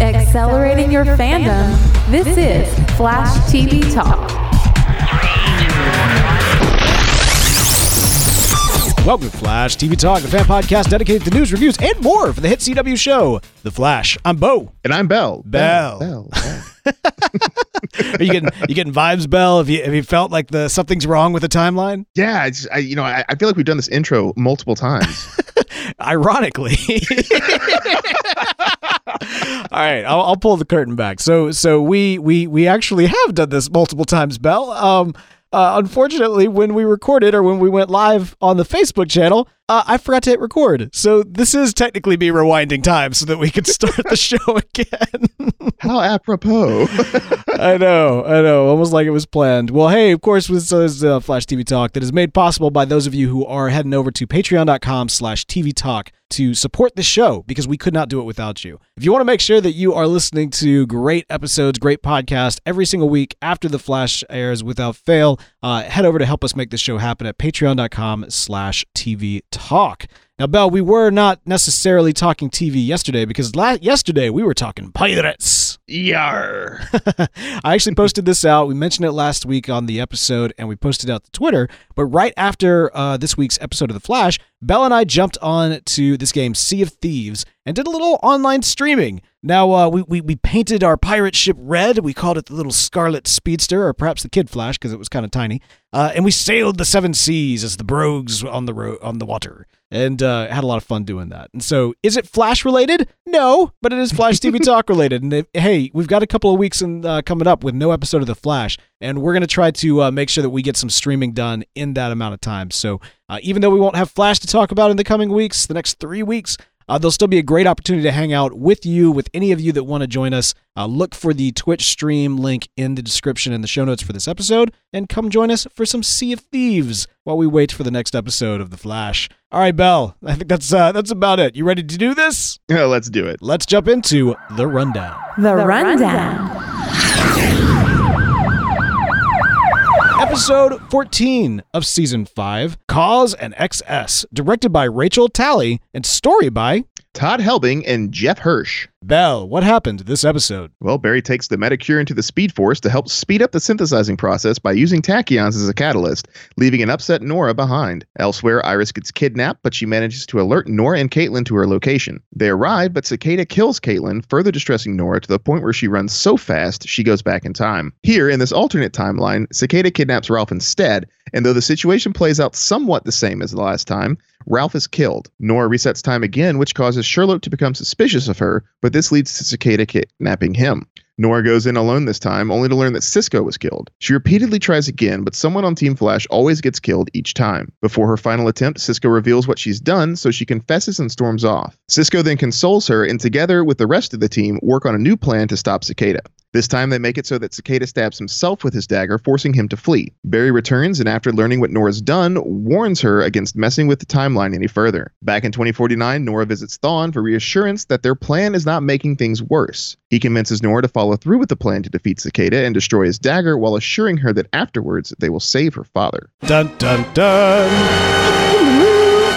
Accelerating your fandom. This is Flash TV Talk. Welcome to Flash TV Talk, the fan podcast dedicated to news, reviews, and more for the hit CW show, The Flash. I'm Bo. And I'm Bell. Bell. Bell. Bell. Are you getting you getting vibes, Bell? Have you have you felt like the something's wrong with the timeline? yeah, it's, I, you know, I, I feel like we've done this intro multiple times. Ironically. All right, I'll, I'll pull the curtain back. So so we we we actually have done this multiple times, Bell. Um, uh, unfortunately, when we recorded or when we went live on the Facebook channel, uh, I forgot to hit record. So this is technically me rewinding time so that we could start the show again. How apropos. I know, I know. Almost like it was planned. Well, hey, of course, this is uh, Flash TV Talk that is made possible by those of you who are heading over to patreon.com slash TV Talk to support the show because we could not do it without you. If you want to make sure that you are listening to great episodes, great podcast every single week after the Flash airs without fail, uh, head over to help us make this show happen at patreon.com slash TV Talk. Now, Bell, we were not necessarily talking TV yesterday because la- yesterday we were talking pirates. Yar. I actually posted this out. We mentioned it last week on the episode, and we posted it out to Twitter. But right after uh, this week's episode of The Flash, Bell and I jumped on to this game, Sea of Thieves, and did a little online streaming. Now, uh, we, we, we painted our pirate ship red. We called it the little Scarlet Speedster, or perhaps the Kid Flash, because it was kind of tiny. Uh, and we sailed the seven seas as the brogues on the ro- on the water, and uh, had a lot of fun doing that. And so, is it Flash related? No, but it is Flash TV Talk related. And if, hey, we've got a couple of weeks in, uh, coming up with no episode of the Flash, and we're gonna try to uh, make sure that we get some streaming done in that amount of time. So, uh, even though we won't have Flash to talk about in the coming weeks, the next three weeks. Uh, there'll still be a great opportunity to hang out with you, with any of you that want to join us. Uh, look for the Twitch stream link in the description and the show notes for this episode, and come join us for some Sea of Thieves while we wait for the next episode of The Flash. All right, Bell, I think that's uh, that's about it. You ready to do this? Yeah, let's do it. Let's jump into the rundown. The, Rundown. Episode 14 of Season 5, Cause and XS, directed by Rachel Talalay and story by Todd Helbing and Jeff Hersh. Bell. What happened this episode? Well, Barry takes the Metacure into the Speed Force to help speed up the synthesizing process by using tachyons as a catalyst, leaving an upset Nora behind. Elsewhere, Iris gets kidnapped, but she manages to alert Nora and Caitlin to her location. They arrive, but Cicada kills Caitlin, further distressing Nora to the point where she runs so fast she goes back in time. Here, in this alternate timeline, Cicada kidnaps Ralph instead, and though the situation plays out somewhat the same as the last time, Ralph is killed. Nora resets time again, which causes Sherloque to become suspicious of her, but this leads to Cicada kidnapping him. Nora goes in alone this time, only to learn that Cisco was killed. She repeatedly tries again, but someone on Team Flash always gets killed each time. Before her final attempt, Cisco reveals what she's done, so she confesses and storms off. Cisco then consoles her, and together with the rest of the team, work on a new plan to stop Cicada. This time they make it so that Cicada stabs himself with his dagger, forcing him to flee. Barry returns and after learning what Nora's done, warns her against messing with the timeline any further. Back in 2049, Nora visits Thawne for reassurance that their plan is not making things worse. He convinces Nora to follow through with the plan to defeat Cicada and destroy his dagger while assuring her that afterwards they will save her father. Dun dun dun.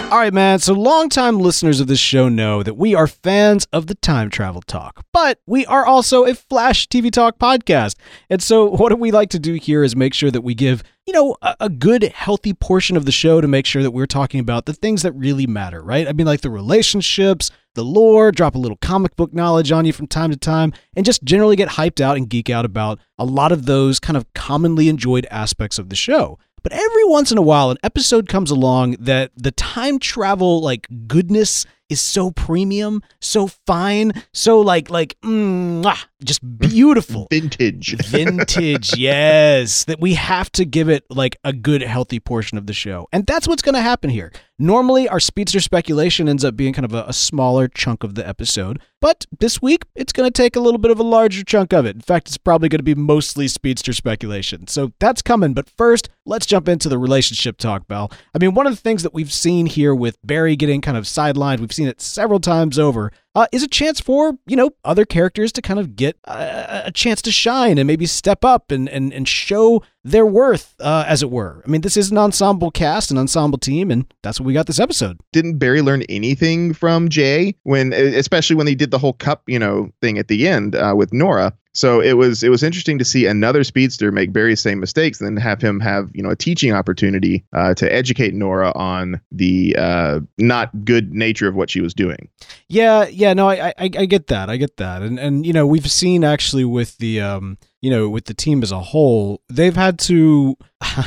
All right, man. So, longtime listeners of this show know that we are fans of the time travel talk, but we are also a Flash TV Talk podcast. And so, what we like to do here is make sure that we give, you know, a, a good, healthy portion of the show to make sure that we're talking about the things that really matter, right? I mean, like the relationships, the lore, drop a little comic book knowledge on you from time to time, and just generally get hyped out and geek out about a lot of those kind of commonly enjoyed aspects of the show. But every once in a while, an episode comes along that the time travel like goodness is so premium, so fine, so like like mwah, just beautiful. Vintage. Vintage, yes. That we have to give it like a good, healthy portion of the show. And that's what's going to happen here. Normally, our speedster speculation ends up being kind of a, a smaller chunk of the episode, but this week, it's going to take a little bit of a larger chunk of it. In fact, it's probably going to be mostly speedster speculation. So that's coming. But first, let's jump into the relationship talk, Bell. I mean, one of the things that we've seen here with Barry getting kind of sidelined, we've seen it several times over, uh, is a chance for, you know, other characters to kind of get a, a chance to shine and maybe step up and, and, and show their worth, uh, as it were. I mean, this is an ensemble cast, an ensemble team, and that's what we got this episode. Didn't Barry learn anything from Jay when, especially when he did the whole cup, you know, thing at the end uh, with Nora? So it was it was interesting to see another speedster make Barry's same mistakes, and then have him have you know a teaching opportunity uh, to educate Nora on the uh, not good nature of what she was doing. Yeah, yeah, no, I, I I get that, I get that, and and you know we've seen actually with the um you know with the team as a whole, they've had to.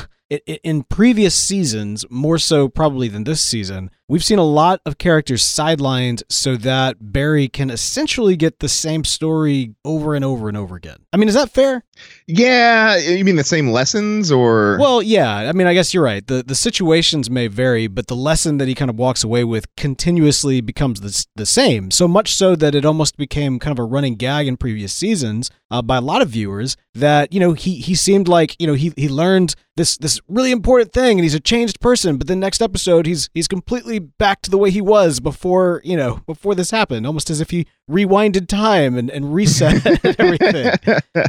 in previous seasons, more so probably than this season, we've seen a lot of characters sidelined so that Barry can essentially get the same story over and over and over again. I mean, is that fair? Yeah, you mean the same lessons or Well, yeah. I mean, I guess you're right. The the situations may vary, but the lesson that he kind of walks away with continuously becomes the, the same. So much so that it almost became kind of a running gag in previous seasons uh, by a lot of viewers that, you know, he he seemed like, you know, he he learned this this really important thing and he's a changed person, but the next episode he's he's completely back to the way he was before, you know, before this happened, almost as if he rewinded time and, and reset everything.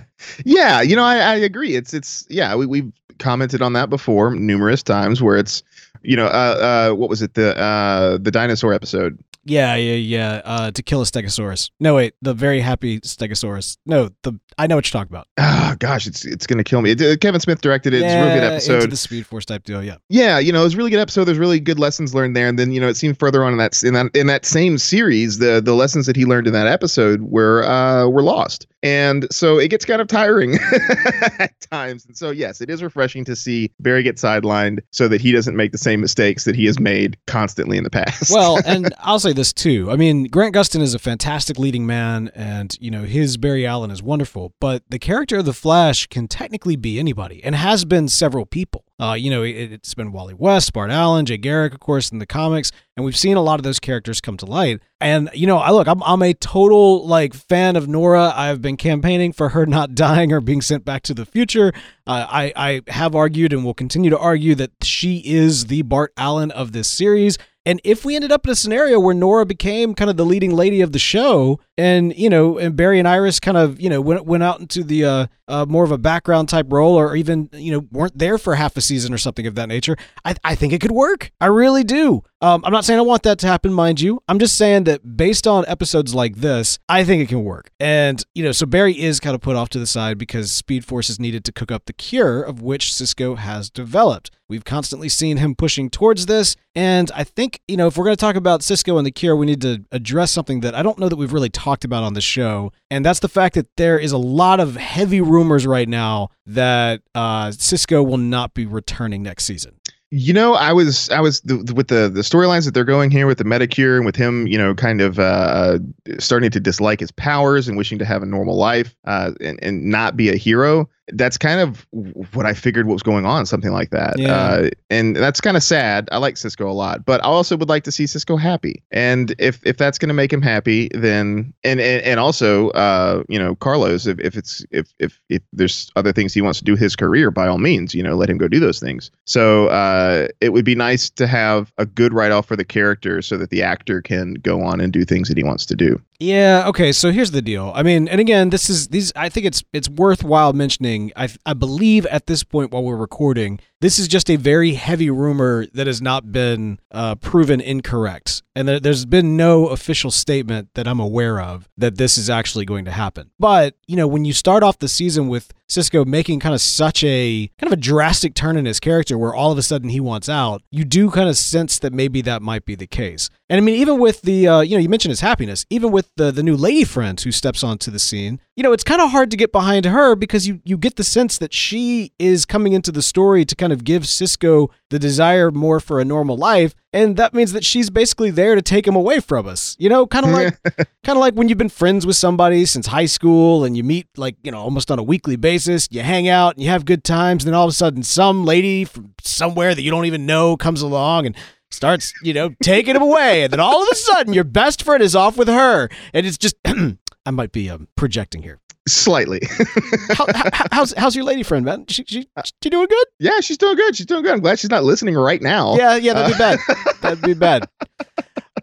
yeah, you know, I, I agree. It's it's yeah, we we've commented on that before numerous times where it's you know, uh, uh, what was it the uh the dinosaur episode yeah, yeah, yeah. Uh, to kill a Stegosaurus. No, wait, the very happy Stegosaurus. No, the I know what you're talking about. Ah, oh, gosh, it's it's gonna kill me. It, uh, Kevin Smith directed it. Yeah, it's a really good episode. Into the Speed Force type deal. Yeah. Yeah, you know, it was a really good episode. There's really good lessons learned there, and then you know, it seemed further on in that in that in that same series, the the lessons that he learned in that episode were uh were lost, and so it gets kind of tiring at times. And so yes, it is refreshing to see Barry get sidelined so that he doesn't make the same mistakes that he has made constantly in the past. well, and I'll say this too. I mean Grant Gustin is a fantastic leading man, and you know his Barry Allen is wonderful. But the character of the Flash can technically be anybody, and has been several people. Uh, you know, it, has been Wally West, Bart Allen, Jay Garrick, of course, in the comics, and we've seen a lot of those characters come to light. And you know, I look, I'm I'm a total like fan of Nora. I've been campaigning for her not dying or being sent back to the future. Uh, I I have argued and will continue to argue that she is the Bart Allen of this series. And if we ended up in a scenario where Nora became kind of the leading lady of the show, and you know, and Barry and Iris kind of you know went went out into the uh, uh, more of a background type role, or even you know weren't there for half a season or something of that nature, I I think it could work. I really do. Um, I'm not saying I want that to happen, mind you. I'm just saying that based on episodes like this, I think it can work. And you know, so Barry is kind of put off to the side because Speed Force is needed to cook up the cure of which Cisco has developed. We've constantly seen him pushing towards this. And I think, you know, if we're going to talk about Cisco and the cure, we need to address something that I don't know that we've really talked about on the show. And that's the fact that there is a lot of heavy rumors right now that uh, Cisco will not be returning next season. You know, I was I was the, with the the storylines that they're going here with the Metacure and with him, you know, kind of uh, starting to dislike his powers and wishing to have a normal life uh, and and not be a hero that's kind of what I figured what was going on, something like that. Yeah. Uh, and that's kind of sad. I like Cisco a lot, but I also would like to see Cisco happy. And if if that's going to make him happy, then and and, and also, uh, you know, Carlos, if, if it's if if if there's other things he wants to do his career, by all means, you know, let him go do those things. So uh, it would be nice to have a good write off for the character, so that the actor can go on and do things that he wants to do. Yeah. Okay. So here's the deal. I mean, and again, this is these. I think it's it's worthwhile mentioning. I I believe at this point while we're recording, this is just a very heavy rumor that has not been uh, proven incorrect, and there, there's been no official statement that I'm aware of that this is actually going to happen. But you know, when you start off the season with Cisco making kind of such a kind of a drastic turn in his character where all of a sudden he wants out, you do kind of sense that maybe that might be the case. And I mean, even with the, uh, you know, you mentioned his happiness, even with the the new lady friend who steps onto the scene, you know, it's kind of hard to get behind her because you you get the sense that she is coming into the story to kind of give Cisco the desire more for a normal life, and that means that she's basically there to take him away from us. You know, kind of like kind of like when you've been friends with somebody since high school and you meet like, you know, almost on a weekly basis, you hang out and you have good times, and then all of a sudden some lady from somewhere that you don't even know comes along and starts, you know, taking him away. And then all of a sudden your best friend is off with her. And it's just I might be um, projecting here. Slightly. how, how, how's how's your lady friend, man? She, she she doing good? Yeah, she's doing good. She's doing good. I'm glad she's not listening right now. Yeah, yeah, that'd be bad. That'd be bad.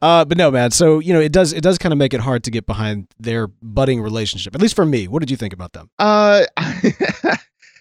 uh, but no, man. So you know, it does it does kind of make it hard to get behind their budding relationship. At least for me. What did you think about them? Uh,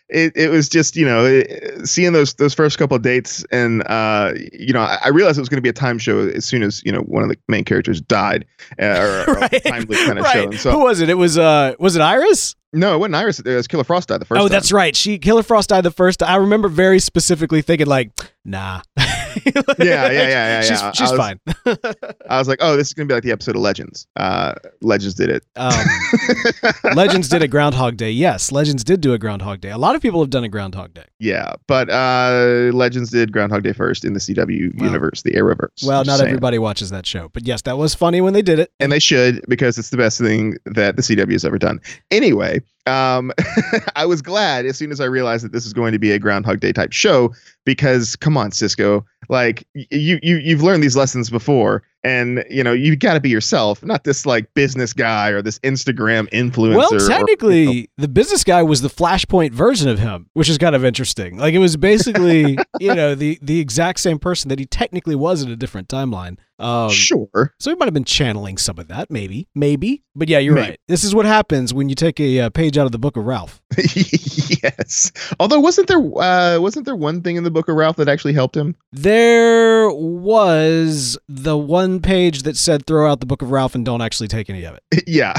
it, it was just you know it- seeing those those first couple of dates and uh you know I, I realized it was going to be a time show as soon as you know one of the main characters died uh, or, or a time kind of show. And Who was it? It was uh, was it Iris? no, it wasn't Iris. It was Killer Frost died the first. oh, time. that's right. She Killer Frost died the first. I remember very specifically thinking like, nah. Yeah, yeah, yeah, yeah, She's yeah. I was- fine. I was like, oh, this is gonna be like the episode of Legends. Uh, Legends did it. Um, Legends did a Groundhog Day. Yes, Legends did do a Groundhog Day. A lot of people have done a Groundhog Day. Yeah, but uh, Legends did Groundhog Day first in the CW Wow. universe, the Arrowverse. Well, Just not saying. everybody watches that show, but yes, that was funny when they did it. and they should because it's the best thing that the CW has ever done. Anyway, um, I was glad as soon as I realized that this is going to be a Groundhog Day type show because come on, Cisco, like you you you've learned these lessons before, and you know you got to be yourself, not this like business guy or this Instagram influencer. Well, or- technically, the business guy was the Flashpoint version of him, which is kind of interesting. Like it was basically, you know, the the exact same person that he technically was in a different timeline. Um, sure. so he might have been channeling some of that, maybe, maybe. But yeah, you're Maybe. right. This is what happens when you take a uh, page out of the book of Ralph. yes. Although wasn't there uh wasn't there one thing in the book of Ralph that actually helped him? There was the one page that said throw out the book of Ralph and don't actually take any of it. yeah.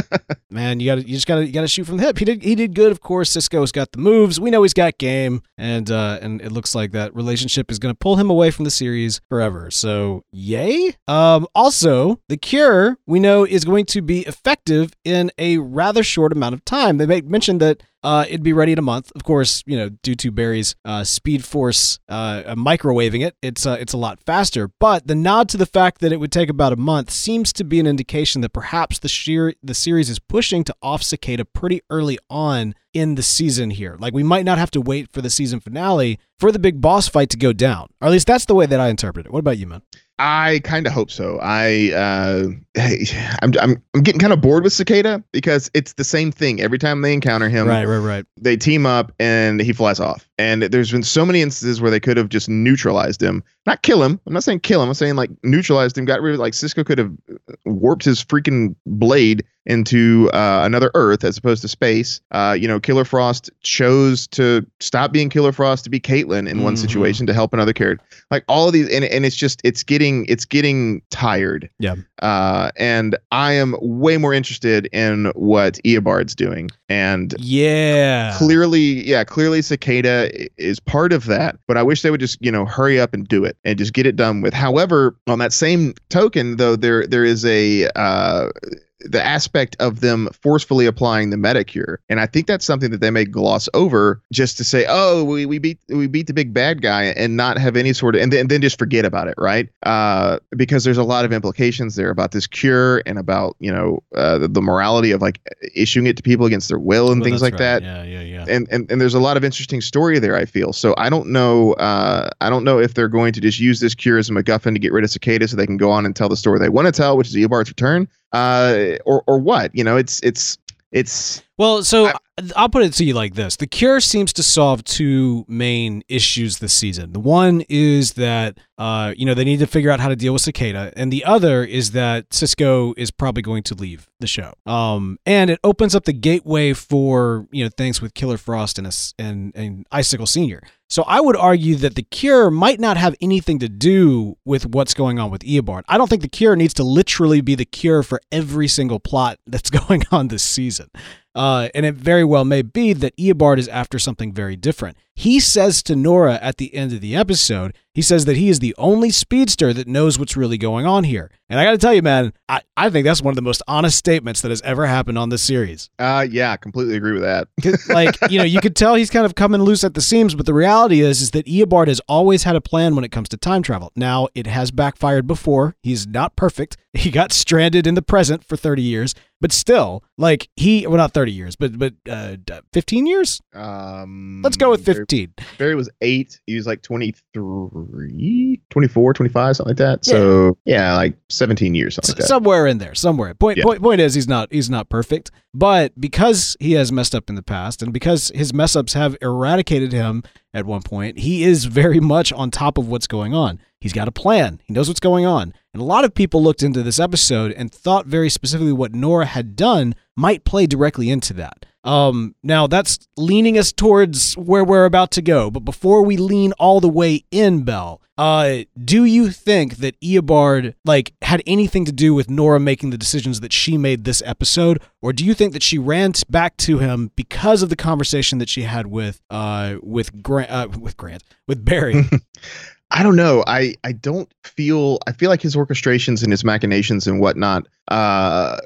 Man, you got to you just got to you got to shoot from the hip. He did he did good, of course. Cisco's got the moves. We know he's got game, and uh, and it looks like that relationship is going to pull him away from the series forever. So yay. Um, also, the cure we know is going to be effective in a rather short amount of time. They make, mentioned that uh, it'd be ready in a month. Of course, you know, due to Barry's uh, Speed Force uh, microwaving it, it's uh, it's a lot faster. But the nod to the fact that it would take about a month seems to be an indication that perhaps the sheer the series is pushing to off Cicada pretty early on in the season here. Like we might not have to wait for the season finale for the big boss fight to go down. Or at least that's the way that I interpret it. What about you, man? I kind of hope so. I uh, hey, I'm I'm I'm getting kind of bored with Cicada because it's the same thing every time they encounter him. right, right, right. They team up and he flies off. And there's been so many instances where they could have just neutralized him, not kill him. I'm not saying kill him. I'm saying like neutralized him. Got rid of like Cisco could have warped his freaking blade into uh, another Earth as opposed to space. Uh, you know, Killer Frost chose to stop being Killer Frost to be Caitlin in one Mhm. situation to help another character. Like all of these, and, and it's just it's getting it's getting tired. Yeah. Uh, and I am way more interested in what Eobard's doing, and Yeah. clearly yeah clearly cicada is part of that but i wish they would just you know hurry up and do it and just get it done with however on that same token though there there is a uh the aspect of them forcefully applying the metacure and i think that's something that they may gloss over just to say oh we, we beat we beat the big bad guy and not have any sort of and then, and then just forget about it right uh because there's a lot of implications there about this cure and about you know uh, the, the morality of like issuing it to people against their will and Well, things like right. that Yeah, yeah, yeah. and, and and there's a lot of interesting story there i feel so i don't know uh i don't know if they're going to just use this cure as a macguffin to get rid of cicada so they can go on and tell the story they want to tell which is eobard's return uh or or what? You know it's it's it's Well, so I- I'll put it to you like this: the cure seems to solve two main issues this season. The one is that uh, you know they need to figure out how to deal with Cicada, and the other is that Cisco is probably going to leave the show. Um, and it opens up the gateway for you know things with Killer Frost and us and and Icicle Senior. So I would argue that the cure might not have anything to do with what's going on with Eobard. I don't think the cure needs to literally be the cure for every single plot that's going on this season. Uh, and it very well may be that Eobard is after something very different. He says to Nora at the end of the episode, he says that he is the only speedster that knows what's really going on here. And I got to tell you, man, I, I think that's one of the most honest statements that has ever happened on this series. uh yeah completely agree with that. like you know you could tell he's kind of coming loose at the seams but the reality is is that eobard has always had a plan when it comes to time travel now it has backfired before he's not perfect he got stranded in the present for 30 years but still like he well not 30 years but but uh 15 years um let's go with 15 14. Barry was eight. He was like 23, 24, 25, something like that. So yeah, like 17 years, something like that. somewhere in there, somewhere. Point, Yeah. point, point is, he's not he's not perfect, but because he has messed up in the past, and because his mess ups have eradicated him at one point, he is very much on top of what's going on. He's got a plan. He knows what's going on, and a lot of people looked into this episode and thought very specifically what Nora had done might play directly into that. Um, now that's leaning us towards where we're about to go. But before we lean all the way in, Bell, uh, do you think that Eobard like had anything to do with Nora making the decisions that she made this episode, or do you think that she ran back to him because of the conversation that she had with uh with Grant uh, with Grant with Barry? I don't know. I I don't feel. I feel like his orchestrations and his machinations and whatnot uh,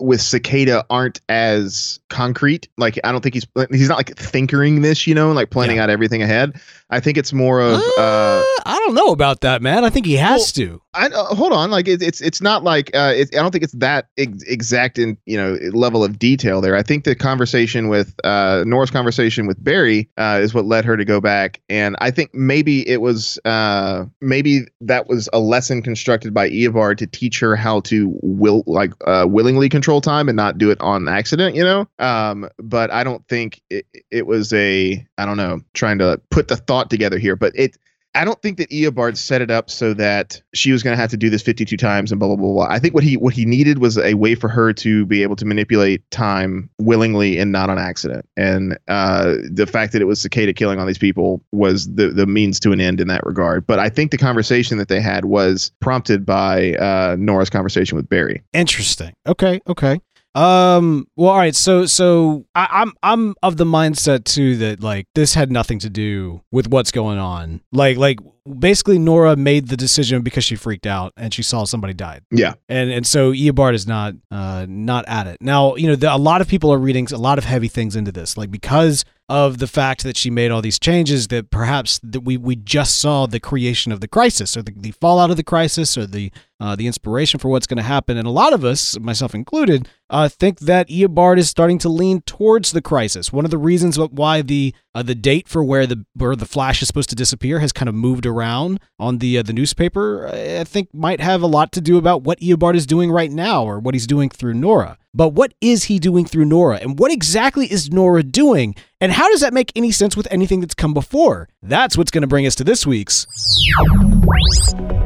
with Cicada aren't as concrete. Like I don't think he's he's not like thinkering this, you know, like planning out everything ahead. I think it's more of. Uh, I don't know about that, man. I think he has to. I uh, hold on, like it, it's it's not like uh, it, I don't think it's that ex- exact in you know level of detail there. I think the conversation with uh, Nora's conversation with Barry uh, is what led her to go back, and I think maybe it was uh, maybe that was a lesson constructed by Eobard to teach her how to will like uh, willingly control time and not do it on accident, you know. Um, but I don't think it, it was a I don't know trying to put the thought together here, but it I don't think that Eobard set it up so that she was going to have to do this 52 times and blah blah blah blah. I think what he what he needed was a way for her to be able to manipulate time willingly and not on accident. And uh, the fact that it was Cicada killing all these people was the the means to an end in that regard. But I think the conversation that they had was prompted by uh, Nora's conversation with Barry. Interesting. Okay. Okay. Um. Well, all right. So, so I, I'm I'm of the mindset too that like this had nothing to do with what's going on. Like, like basically Nora made the decision because she freaked out and she saw somebody died. Yeah. And and so Eobard is not uh not at it. Now, you know, the, a lot of people are reading a lot of heavy things into this, like because of the fact that she made all these changes that perhaps that we we just saw the creation of the crisis or the, the fallout of the crisis or the uh, the inspiration for what's going to happen. And a lot of us, myself included, uh, think that Eobard is starting to lean towards the crisis. One of the reasons why the uh, the date for where the where the Flash is supposed to disappear has kind of moved around on the uh, the newspaper, I think might have a lot to do about what Eobard is doing right now or what he's doing through Nora. But what is he doing through Nora, and what exactly is Nora doing, and how does that make any sense with anything that's come before? That's what's going to bring us to this week's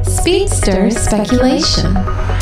Speedster speculation.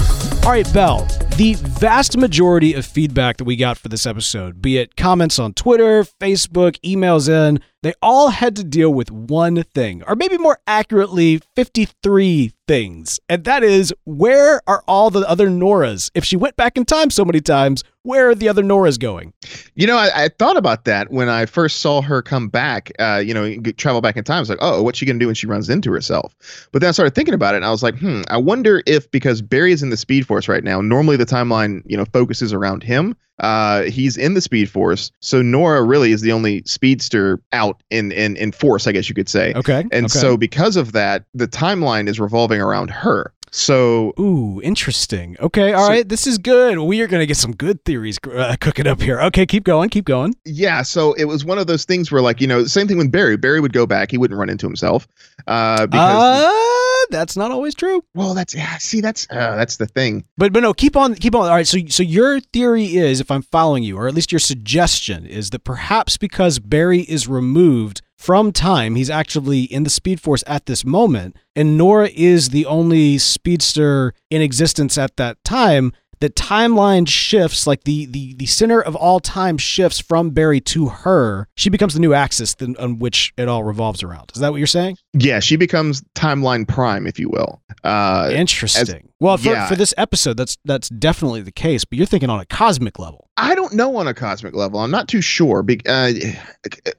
All right, Bell. The vast majority of feedback that we got for this episode, be it comments on Twitter, Facebook, emails in, they all had to deal with one thing, or maybe more accurately, 53 things. And that is where are all the other Noras? If she went back in time so many times, where are the other Noras going? You know, I, I thought about that when I first saw her come back. Uh, you know, travel back in time. I was like, oh, what's she gonna do when she runs into herself? But then I started thinking about it, and I was like, hmm, I wonder if because Barry is in the Speed Force right now, normally the timeline, you know, focuses around him. Uh, he's in the Speed Force, so Nora really is the only speedster out in in in force, I guess you could say. Okay. And okay. so because of that, the timeline is revolving around her. So Ooh, interesting. Okay, all So- right, this is good. We are going to get some good theories uh, cooking up here. Okay, keep going, keep going. Yeah, so it was one of those things where, like, you know, same thing with Barry. Barry would go back; he wouldn't run into himself, uh, because. Uh, that's not always true. well, that's yeah. See, that's uh, that's the thing. But but no, keep on keep on. All right, so so your theory is, if I'm following you, or at least your suggestion is that perhaps because Barry is removed from time, he's actually in the Speed Force at this moment, and Nora is the only speedster in existence at that time. The timeline shifts, like the the the center of all time shifts from Barry to her. She becomes the new axis on which it all revolves around. Is that what you're saying? Yeah, she becomes timeline prime, if you will. Uh, Interesting. well, for, yeah. for this episode, that's that's definitely the case. But you're thinking on a cosmic level. I don't know on a cosmic level. I'm not too sure. Be- uh,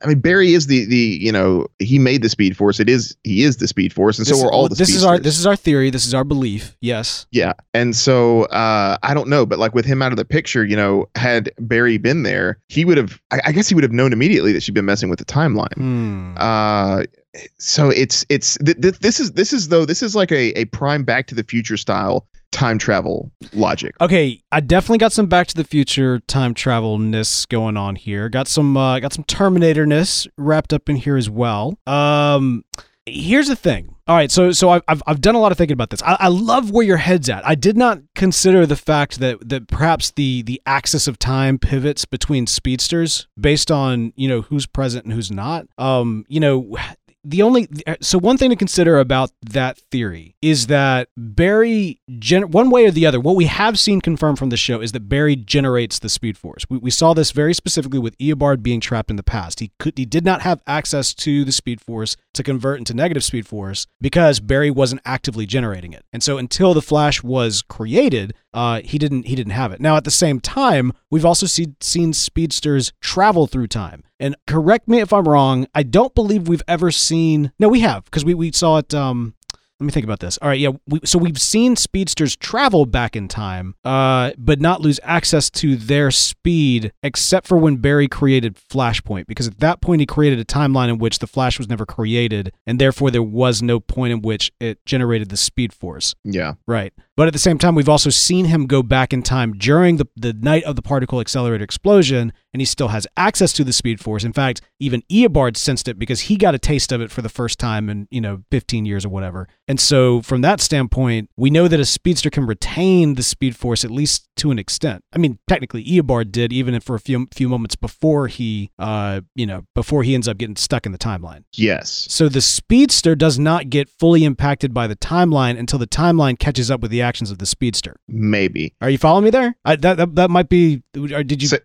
I mean, Barry is the the you know he made the Speed Force. It is he is the Speed Force, and This- so are all well, the. This is our this is our theory. This is our belief. Yes. Yeah. And so uh, I don't know, but like with him out of the picture, you know, had Barry been there, he would have, I, I guess he would have known immediately that she'd been messing with the timeline. Hmm. Uh, so it's, it's, th- th- this is, this is though, this is like a, a prime back to the future style time travel logic. Okay, I definitely got some Back to the Future time travel ness going on here. Got some uh, got some Terminator ness wrapped up in here as well. Um, here's the thing. All right, so so I've I've, done a lot of thinking about this. I, I love where your head's at. I did not consider the fact that that perhaps the the axis of time pivots between speedsters based on you know who's present and who's not. Um, you know, the only uh, so one thing to consider about that theory is that Barry gen, one way or the other what we have seen confirmed from the show is that Barry generates the speed force. We, we saw this very specifically with Eobard being trapped in the past. He could he did not have access to the speed force to convert into negative speed force because Barry wasn't actively generating it and so until the flash was created uh, he didn't he didn't have it now at the same time we've also see, seen speedsters travel through time and correct me if I'm wrong. I don't believe we've ever seen. No, we have because we, we saw it. Um, let me think about this. All right, yeah. We, so we've seen speedsters travel back in time, uh, but not lose access to their speed, except for when Barry created Flashpoint, because at that point he created a timeline in which the Flash was never created, and therefore there was no point in which it generated the Speed Force. Yeah. Right. But at the same time, we've also seen him go back in time during the, the night of the particle accelerator explosion, and he still has access to the Speed Force. In fact, even Eobard sensed it because he got a taste of it for the first time in, you know, 15 years or whatever. And so, from that standpoint, we know that a speedster can retain the Speed Force at least to an extent. I mean, technically, Eobard did, even for a few few moments before he, uh, you know, before he ends up getting stuck in the timeline. Yes. So the speedster does not get fully impacted by the timeline until the timeline catches up with the actions of the speedster. Maybe. Are you following me there? I, that, that that might be. Did you? So,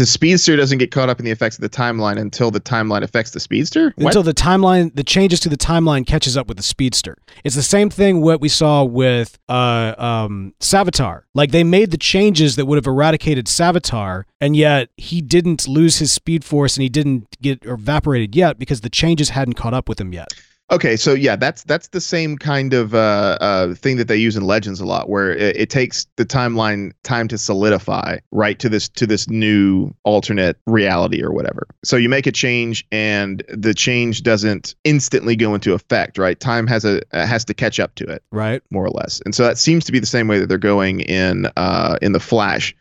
the speedster doesn't get caught up in the effects of the timeline until the timeline affects the speedster. What? until the timeline, the changes to the timeline catches up with the speedster. It's the same thing what we saw with uh, um, Savitar. Like they made the changes that would have eradicated Savitar, and yet he didn't lose his speed force and he didn't get evaporated yet because the changes hadn't caught up with him yet. Okay, so yeah, that's that's the same kind of uh, uh, thing that they use in Legends a lot, where it, it, takes the timeline time to solidify right to this to this new alternate reality or whatever. So you make a change, and the change doesn't instantly go into effect. Right, time has a has to catch up to it. Right, more or less, and so that seems to be the same way that they're going in uh, in the Flash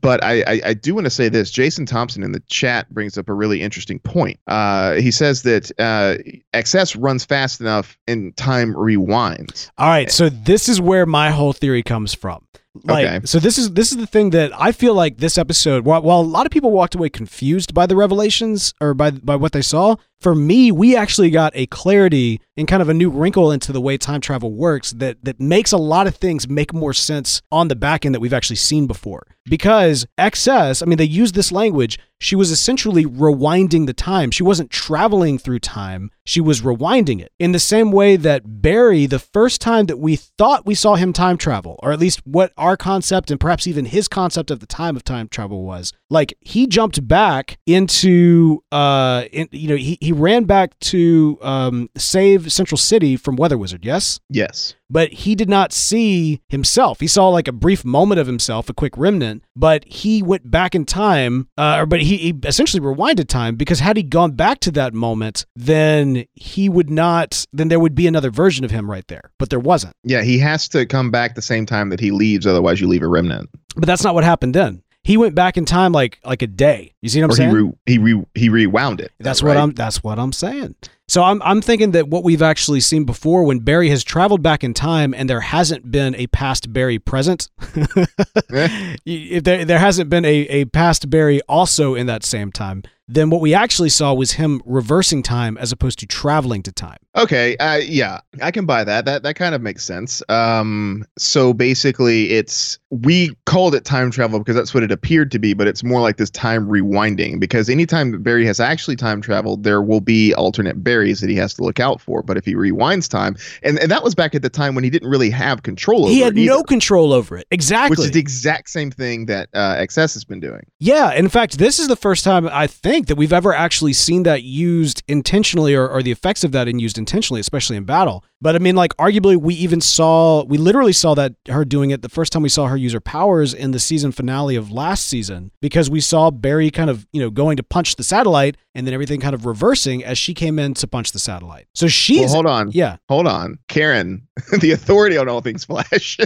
but I, I, I do want to say this. Jason Thompson in the chat brings up a really interesting point. Uh, he says that uh, XS runs fast enough and time rewinds. All right, so this is where my whole theory comes from. Like, okay. so this is this is the thing that I feel like this episode. While, while a lot of people walked away confused by the revelations or by by what they saw, for me, we actually got a clarity and kind of a new wrinkle into the way time travel works that that makes a lot of things make more sense on the back end that we've actually seen before. Because XS, I mean, they use this language. She was essentially rewinding the time. She wasn't traveling through time. She was rewinding it. In the same way that Barry, the first time that we thought we saw him time travel, or at least what our concept and perhaps even his concept of the time of time travel was, like he jumped back into, uh, in, you know, he, he ran back to um, save Central City from Weather Wizard. Yes. Yes but he did not see himself. He saw like a brief moment of himself, a quick remnant, but he went back in time, uh, or but he, he essentially rewinded time because had he gone back to that moment, then he would not. Then there would be another version of him right there, but there wasn't. Yeah, he has to come back the same time that he leaves, otherwise you leave a remnant. But that's not what happened then he went back in time like like a day. You see what I'm or saying? He re, he re, he rewound it. That's what I'm that's what I'm saying. So I'm I'm thinking that what we've actually seen before when Barry has traveled back in time and there hasn't been a past Barry present. Eh? if there there hasn't been a, a past Barry also in that same time, then what we actually saw was him reversing time as opposed to traveling to time. Okay, uh, yeah, I can buy that. That that kind of makes sense. Um, so basically, it's we called it time travel because that's what it appeared to be, but it's more like this time rewinding. Because anytime Barry has actually time traveled, there will be alternate Barrys that he has to look out for. But if he rewinds time, and, and that was back at the time when he didn't really have control over it. he had it no control over it. Exactly, which is the exact same thing that uh, XS has been doing. Yeah, in fact, this is the first time I think that we've ever actually seen that used intentionally, or, or the effects of that in used intentionally, especially in battle. But I mean, like, arguably, we even saw, we literally saw that her doing it the first time we saw her use her powers in the season finale of last season because we saw Barry kind of, you know, going to punch the satellite and then everything kind of reversing as she came in to punch the satellite. So she's. Well, hold on. Yeah. Hold on. Karen, the authority on all things Flash,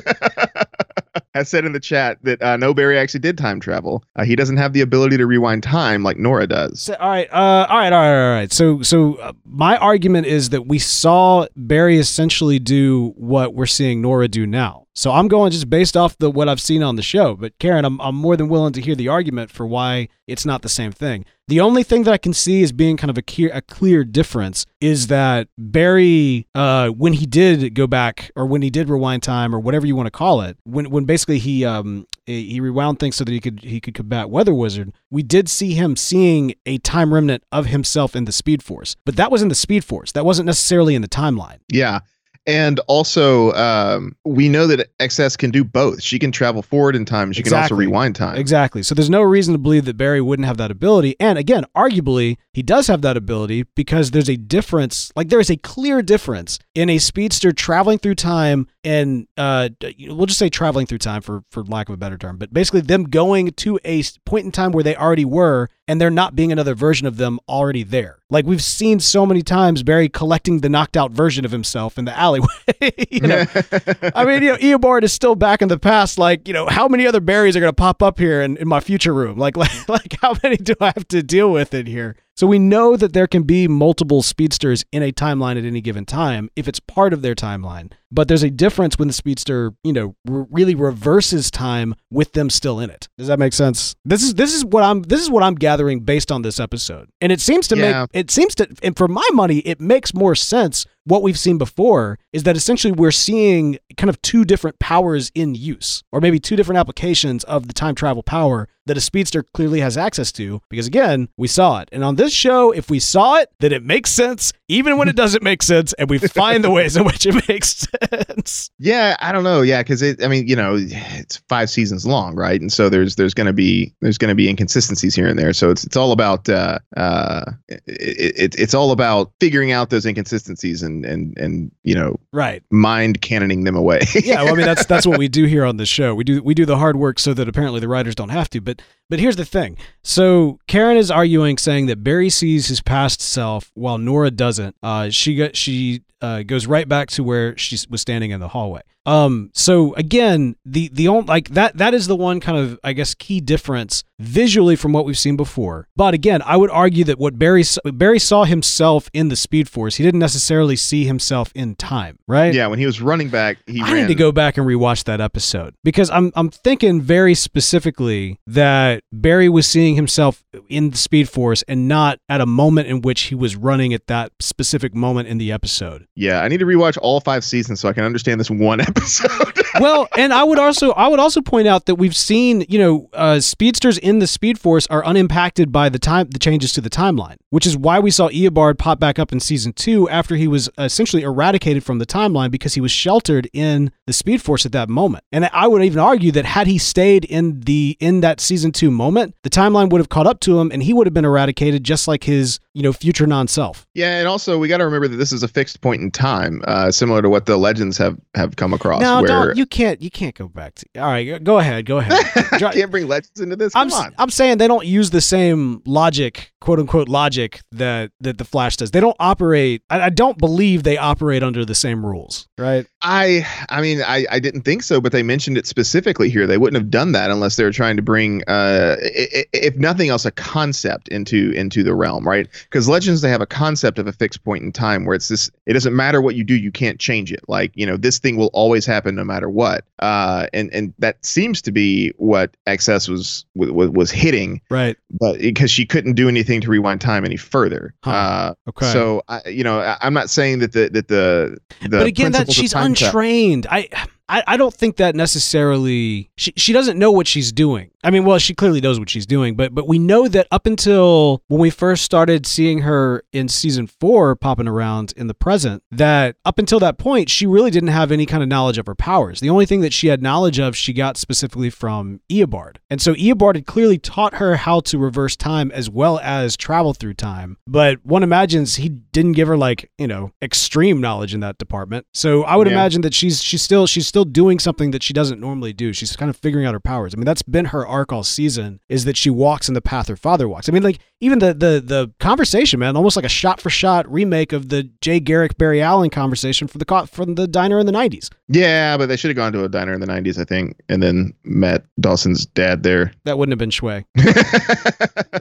has said in the chat that uh, no Barry actually did time travel. Uh, he doesn't have the ability to rewind time like Nora does. So, all right, uh, all right, all right, all right. So, so uh, my argument is that we saw Barry essentially do what we're seeing Nora do now. So I'm going just based off the what I've seen on the show. But Karen, I'm I'm more than willing to hear the argument for why it's not the same thing. The only thing that I can see as being kind of a clear, a clear difference is that Barry, uh, when he did go back or when he did rewind time or whatever you want to call it, when when basically he um he rewound things so that he could he could combat Weather Wizard, we did see him seeing a time remnant of himself in the Speed Force, but that was in the Speed Force. That wasn't necessarily in the timeline. Yeah. And also, um, we know that XS can do both. She can travel forward in time. She can also rewind time. Exactly. So there's no reason to believe that Barry wouldn't have that ability. And again, arguably, he does have that ability because there's a difference. Like there is a clear difference in a speedster traveling through time and uh, we'll just say traveling through time for for lack of a better term. But basically, them going to a point in time where they already were, and there not being another version of them already there. Like we've seen so many times, Barry collecting the knocked out version of himself in the alleyway. you know, I mean, you know, Eobard is still back in the past. Like, you know, how many other berries are going to pop up here in, in my future room? Like, like, like, how many do I have to deal with in here? So we know that there can be multiple speedsters in a timeline at any given time if it's part of their timeline. But there's a difference when the speedster, you know, r- really reverses time with them still in it. Does that make sense? This is this is what I'm this is what I'm gathering based on this episode, and it seems to Yeah. make it seems to, and for my money, it makes more sense. What we've seen before is that essentially we're seeing kind of two different powers in use, or maybe two different applications of the time travel power that a speedster clearly has access to. Because again, we saw it, and on this show, if we saw it, then it makes sense, even when it doesn't make sense, and we find the ways in which it makes sense. Yeah, I don't know. Yeah, because it. I mean, you know, it's five seasons long, right? And so there's there's going to be there's going to be inconsistencies here and there. So it's it's all about uh uh it, it, it's all about figuring out those inconsistencies and and and you know Right. mind cannoning them away. yeah, well, I mean that's that's what we do here on the show. We do we do the hard work so that apparently the writers don't have to. But but here's the thing. So Karen is arguing, saying that Barry sees his past self while Nora doesn't. Uh, she got she uh, goes right back to where she was standing in the hallway. Um, so again, the the only like that that is the one kind of I guess key difference visually from what we've seen before. But again, I would argue that what Barry Barry saw himself in the Speed Force, he didn't necessarily see himself in time, right? yeah, when he was running back, he I ran. need to go back and rewatch that episode because I'm I'm thinking very specifically that Barry was seeing himself in the Speed Force and not at a moment in which he was running at that specific moment in the episode. Yeah, I need to rewatch all five seasons so I can understand this one episode. Well, and I would also I would also point out that we've seen you know uh, speedsters in the Speed Force are unimpacted by the time the changes to the timeline, which is why we saw Eobard pop back up in season two after he was essentially eradicated from the timeline because he was sheltered in the Speed Force at that moment. And I would even argue that had he stayed in the in that season two moment, the timeline would have caught up to him and he would have been eradicated just like his you know future non-self. yeah, and also we got to remember that this is a fixed point in time, uh, similar to what the legends have have come across. No, where don't you can't you can't go back to. All right, go ahead, go ahead. Can't bring legends into this. Come I'm on. I'm saying they don't use the same logic, quote unquote logic that that the Flash does. They don't operate. I, I don't believe they operate under the same rules, right? I I mean I, I didn't think so, but they mentioned it specifically here. They wouldn't have done that unless they were trying to bring, uh, if nothing else, a concept into into the realm, right? Because legends they have a concept of a fixed point in time where it's this. It doesn't matter what you do, you can't change it. Like you know, this thing will always happen no matter what. Uh, and and that seems to be what XS was was, was hitting, Right. but because she couldn't do anything to rewind time any further. Huh. Uh, Okay. so I, you know, I, I'm not saying that the that the the but again, that she's travel- untrained. I I, I don't think that necessarily she, she doesn't know what she's doing. I mean, well, she clearly knows what she's doing, but but we know that up until when we first started seeing her in season four popping around in the present, that up until that point, she really didn't have any kind of knowledge of her powers. The only thing that she had knowledge of, she got specifically from Eobard. And so Eobard had clearly taught her how to reverse time as well as travel through time. But one imagines he didn't give her like, you know, extreme knowledge in that department. So I would Yeah. imagine that she's she's still she's still doing something that she doesn't normally do. She's kind of figuring out her powers. I mean, that's been her arc all season is that she walks in the path her father walks. I mean, like even the the the conversation, man, almost like a shot for shot remake of the Jay Garrick Barry Allen conversation from the from the diner in the 90s. Yeah, but they should have gone to a diner in the '90s, I think, and then met Dawson's dad there. That wouldn't have been Shui.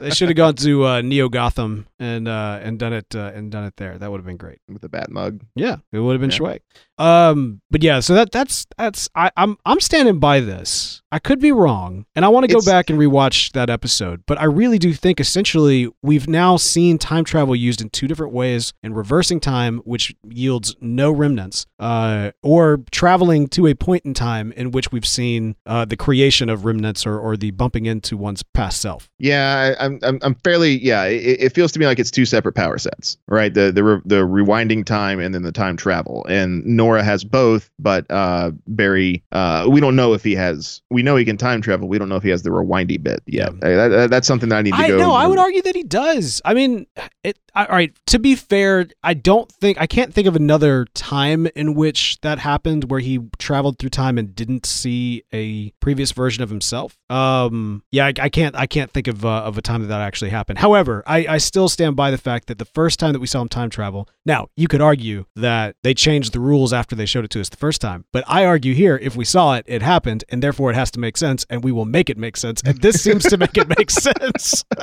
They should have gone to uh, Neo Gotham and uh, and done it uh, and done it there. That would have been great. with the bat mug. Yeah, it would have been Yeah. Shui. Um, but yeah, so that that's that's I, I'm I'm standing by this. I could be wrong, and I want to go It's- back and rewatch that episode. But I really do think essentially we've now seen time travel used in two different ways: in reversing time, which yields no remnants, uh, or traveling to a point in time in which we've seen uh, the creation of remnants or or the bumping into one's past self. Yeah, I, I'm, I'm, I'm fairly. Yeah, it, it feels to me like it's two separate power sets, right? The the re, the rewinding time and then the time travel. And Nora has both, but uh, Barry, uh, we don't know if he has. We know he can time travel. We don't know if he has the rewindy bit yet. Uh, that- that- that's something that I need to I go. no, I would argue that he does. I mean, it. I, all right. To be fair, I don't think I can't think of another time in which that happened where he traveled through time and didn't see a previous version of himself. Um, yeah, I, I can't. I can't think of uh, of a time that that actually happened. However, I, I still stand by the fact that the first time that we saw him time travel. Now, you could argue that they changed the rules after they showed it to us the first time, but I argue here if we saw it, it happened, and therefore it has to make sense, and we will make it make sense. And this seems to make it make sense.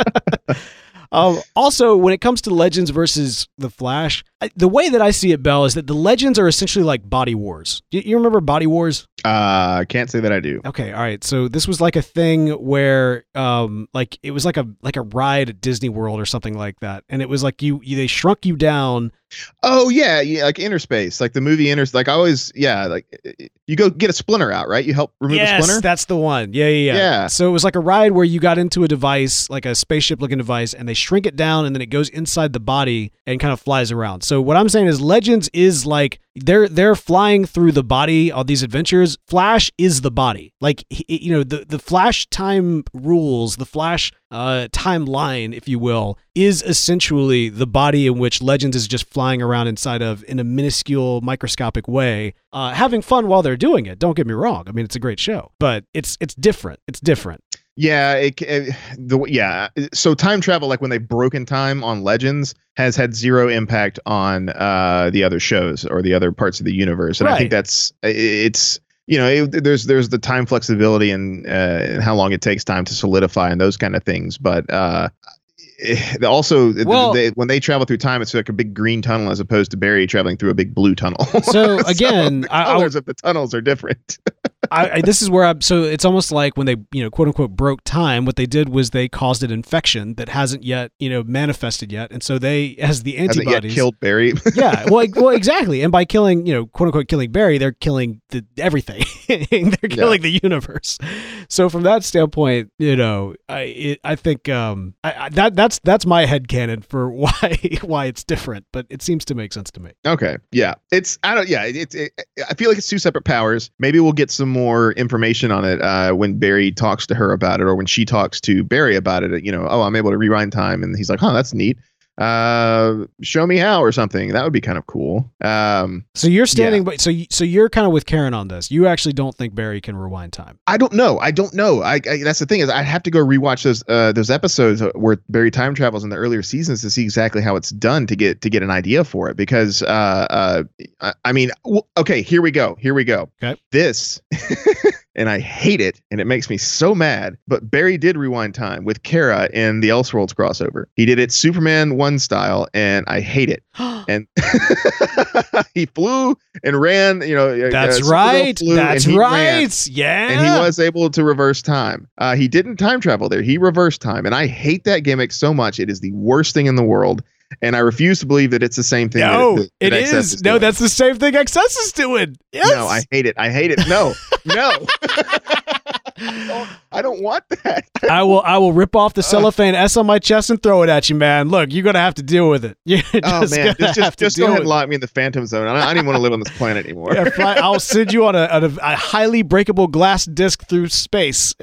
Um, also, when it comes to Legends versus the Flash, the way that I see it, Bell, is that the Legends are essentially like Body Wars. You, you remember Body Wars? Uh, I can't say that I do. Okay, all right. So this was like a thing where, um, like it was like a like a ride at Disney World or something like that, and it was like you, you they shrunk you down. Oh yeah, yeah, like Innerspace, like the movie Inner. Like I always, yeah, like you go get a splinter out, right? You help remove a yes, splinter. that's the one. Yeah, yeah, yeah, Yeah. So it was like a ride where you got into a device, like a spaceship looking device, and they shrink it down, and then it goes inside the body and kind of flies around. So what I'm saying is, Legends is like they're they're flying through the body on these adventures. Flash is the body, like you know the the Flash time rules, the Flash uh, timeline, if you will, is essentially the body in which Legends is just flying around inside of in a minuscule, microscopic way, uh, having fun while they're doing it. Don't get me wrong. I mean, it's a great show, but it's it's different. It's different. Yeah, it, it the yeah. So time travel, like when they've broken time on Legends, has had zero impact on uh the other shows or the other parts of the universe, and I think that's it's you know it, there's there's the time flexibility and uh, and how long it takes time to solidify and those kind of things, but uh. Eh, Also, Well- they, when they travel through time, it's like a big green tunnel as opposed to Barry traveling through a big blue tunnel. So, again, the I- I- colors of the tunnels are different. I, I, this is where I'm. So it's almost like when they, you know, quote unquote, broke time. What they did was they caused an infection that hasn't yet, you know, manifested yet, and so they, as the antibodies, killed Barry. yeah, well, well, exactly. And by killing, you know, quote unquote, killing Barry, they're killing the everything. they're killing the universe. So from that standpoint, you know, I it, I think um I, I, that that's that's my headcanon for why why it's different, but it seems to make sense to me. Okay. Yeah. It's I don't yeah, it's it, I feel like it's two separate powers. Maybe we'll get some more information on it uh when Barry talks to her about it or when she talks to Barry about it, you know, oh, I'm able to rewind time and he's like, "Oh, that's neat." Uh show me how or something. That would be kind of cool. Um So you're standing, by so you, so you're kind of with Karen on this. You actually don't think Barry can rewind time. I don't know. I don't know. I, I that's the thing is I have to go rewatch those uh those episodes where Barry time travels in the earlier seasons to see exactly how it's done to get to get an idea for it because uh uh I, I mean w- okay, here we go. Here we go. Okay. This and I hate it and it makes me so mad, but Barry did rewind time with Kara in the Elseworlds crossover. He did it Superman 1 style and I hate it. And he flew and ran, you know, uh, That's Supergirl right. That's he ran right. Yeah. and he was able to reverse time. Uh, he didn't time travel there. He reversed time, and I hate that gimmick so much. It is the worst thing in the world. And I refuse to believe that it's the same thing. No, that, that, it that XS is. No, that's the same thing XS is doing. Yes. no. I hate it. I hate it. No, no. I don't want that. I will I will rip off the uh. cellophane S on my chest and throw it at you, man. Look, you're gonna have to deal with it. You're Oh man, just just, just go ahead and lock me in the phantom zone. I, I don't even want to live on this planet anymore. Yeah, fly, I'll send you on a, on a, a highly breakable glass disc through space.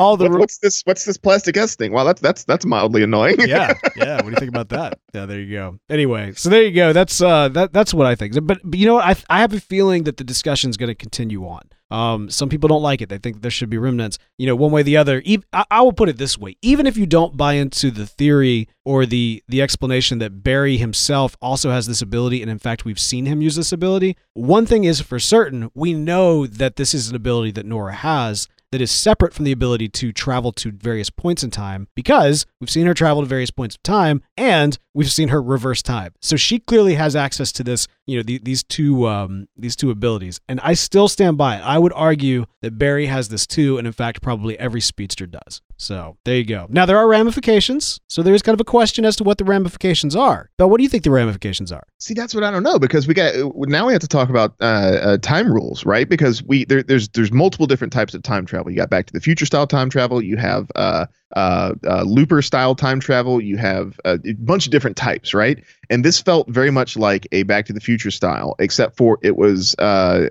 All the What- what's this? What's this plastic S thing? Wow, that's that's that's mildly annoying. yeah, yeah. What do you think about that? Yeah, there you go. Anyway, so there you go. That's uh, that that's what I think. But, but you know what? I I have a feeling that the discussion is going to continue on. Um, some people don't like it. They think there should be remnants. You know, one way or the other. Ev- I, I will put it this way: even if you don't buy into the theory or the the explanation that Barry himself also has this ability, and in fact we've seen him use this ability, one thing is for certain: we know that this is an ability that Nora has that is separate from the ability to travel to various points in time because we've seen her travel to various points of time and we've seen her reverse time. So she clearly has access to this, you know, the, these two um, these two abilities. And I still stand by it. I would argue that Barry has this too, and in fact, probably every speedster does. So there you go. Now there are ramifications. So there is kind of a question as to what the ramifications are. But what do you think the ramifications are? See, that's what I don't know because we got now we have to talk about uh, uh, time rules, right? Because we there, there's there's multiple different types of time travel. You got Back to the Future style time travel. You have uh, uh, uh, Looper style time travel. You have uh, a bunch of different types, right? And this felt very much like a Back to the Future style, except for it was uh,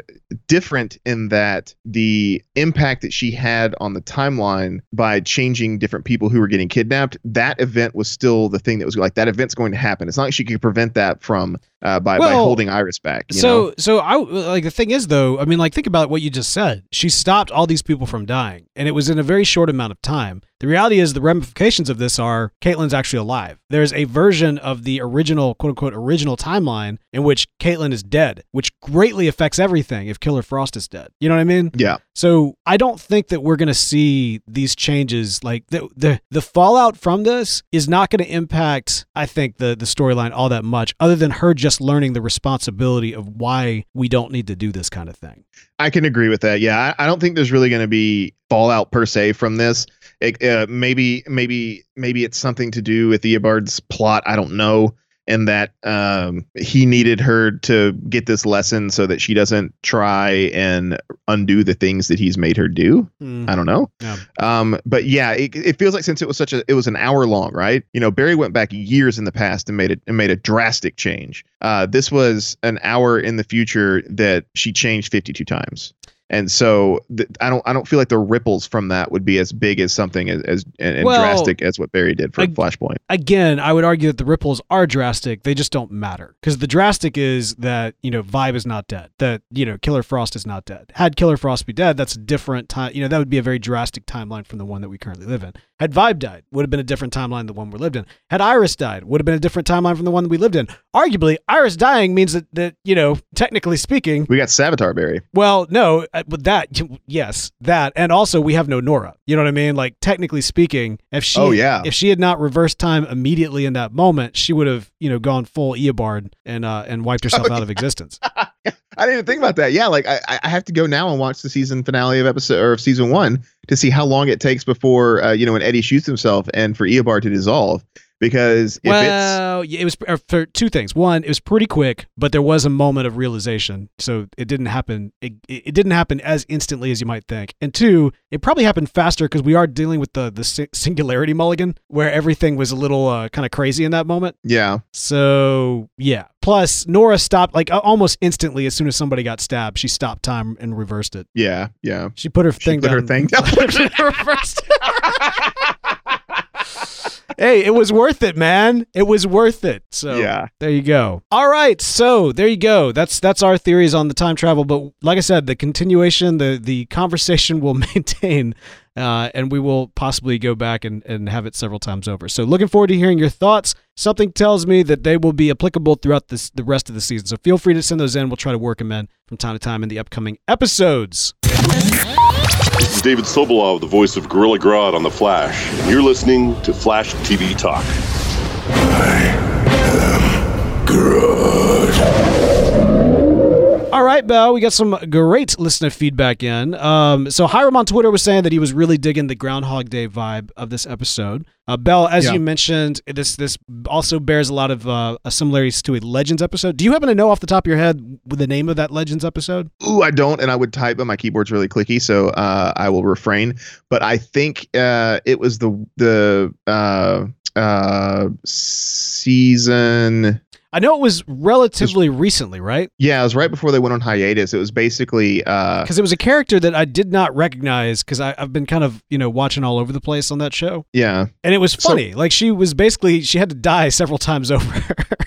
different in that the impact that she had on the timeline by changing different people who were getting kidnapped. That event was still the thing that was like that event's going to happen. It's not like she could prevent that from uh, by by holding Iris back. You so know? so I like the thing is though, I mean like think about what you just said. She stopped all these people from dying and it was in a very short amount of time. The reality is the ramifications of this are Caitlin's actually alive. There's a version of the original quote unquote original timeline in which Caitlyn is dead, which greatly affects everything if Killer Frost is dead. You know what I mean? Yeah. So I don't think that we're gonna see these changes. Like the the, the fallout from this is not gonna impact, I think, the the storyline all that much, other than her just learning the responsibility of why we don't need to do this kind of thing. I can agree with that. Yeah, I, I don't think there's really going to be fallout per se from this. It, uh, maybe, maybe, maybe it's something to do with Eobard's plot. I don't know, and that um, he needed her to get this lesson so that she doesn't try and undo the things that he's made her do. I don't know. Yeah. Um, but yeah, it, it feels like since it was such a it was an hour long, right? You know, Barry went back years in the past and made it and made a drastic change. Uh, this was an hour in the future that she changed 52 times. And so th- I don't I don't feel like the ripples from that would be as big as something as, as and, Well, drastic as what Barry did for I- Flashpoint. Again, I would argue that the ripples are drastic. They just don't matter because the drastic is that you know Vibe is not dead. That you know Killer Frost is not dead. Had Killer Frost be dead, that's a different time. You know that would be a very drastic timeline from the one that we currently live in. Had Vibe died, would have been a different timeline than the one we lived in. Had Iris died, would have been a different timeline from the one that we lived in. Arguably, Iris dying means that that you know technically speaking, We got Savitar Barry. well, no, with that, yes, that, and also we have no Nora. You know what I mean? Like technically speaking, if she, Oh, yeah. if she had not reversed time immediately in that moment, she would have, you know, gone full Eobard and uh and wiped herself Oh, out of existence. I didn't even think about that. Yeah, like I, I have to go now and watch the season finale of episode or of season one to see how long it takes before uh, you know when Eddie shoots himself and for Eobard to dissolve. Because if well, it was uh, for two things. One, it was pretty quick, but there was a moment of realization, so it didn't happen. It, it didn't happen as instantly as you might think. And two, it probably happened faster because we are dealing with the the singularity mulligan, where everything was a little uh, kind of crazy in that moment. yeah, So yeah. Plus, Nora stopped like almost instantly as soon as somebody got stabbed. She stopped time and reversed it. yeah, yeah. She put her She thing put her thing down. reversed. hey, it was worth it, man. It was worth it. So Yeah. there you go. All right, so there you go. That's that's our theories on the time travel. But like I said, the continuation, the the conversation will maintain, uh, and we will possibly go back and, and have it several times over. So looking forward to hearing your thoughts. Something tells me that they will be applicable throughout this the rest of the season. So feel free to send those in. We'll try to work them in from time to time in the upcoming episodes. Is David Sobolov, the voice of Gorilla Grodd on The Flash, and you're listening to Flash TV Talk. All right, Bell, we got some great listener feedback in. Um, so Hiram on Twitter was saying that he was really digging the Groundhog Day vibe of this episode. Uh, Bell, as Yeah. you mentioned, this this also bears a lot of uh, similarities to a Legends episode. Do you happen to know off the top of your head the name of that Legends episode? Ooh, I don't, and I would type, but my keyboard's really clicky, so uh, I will refrain. But I think uh, it was the the uh, uh, season. I know it was relatively recently, right? Yeah, it was right before they went on hiatus. It was basically uh, Because it was a character that I did not recognize because I've been kind of you know watching all over the place on that show, yeah, and it was So- funny. like she was basically she had to die several times over.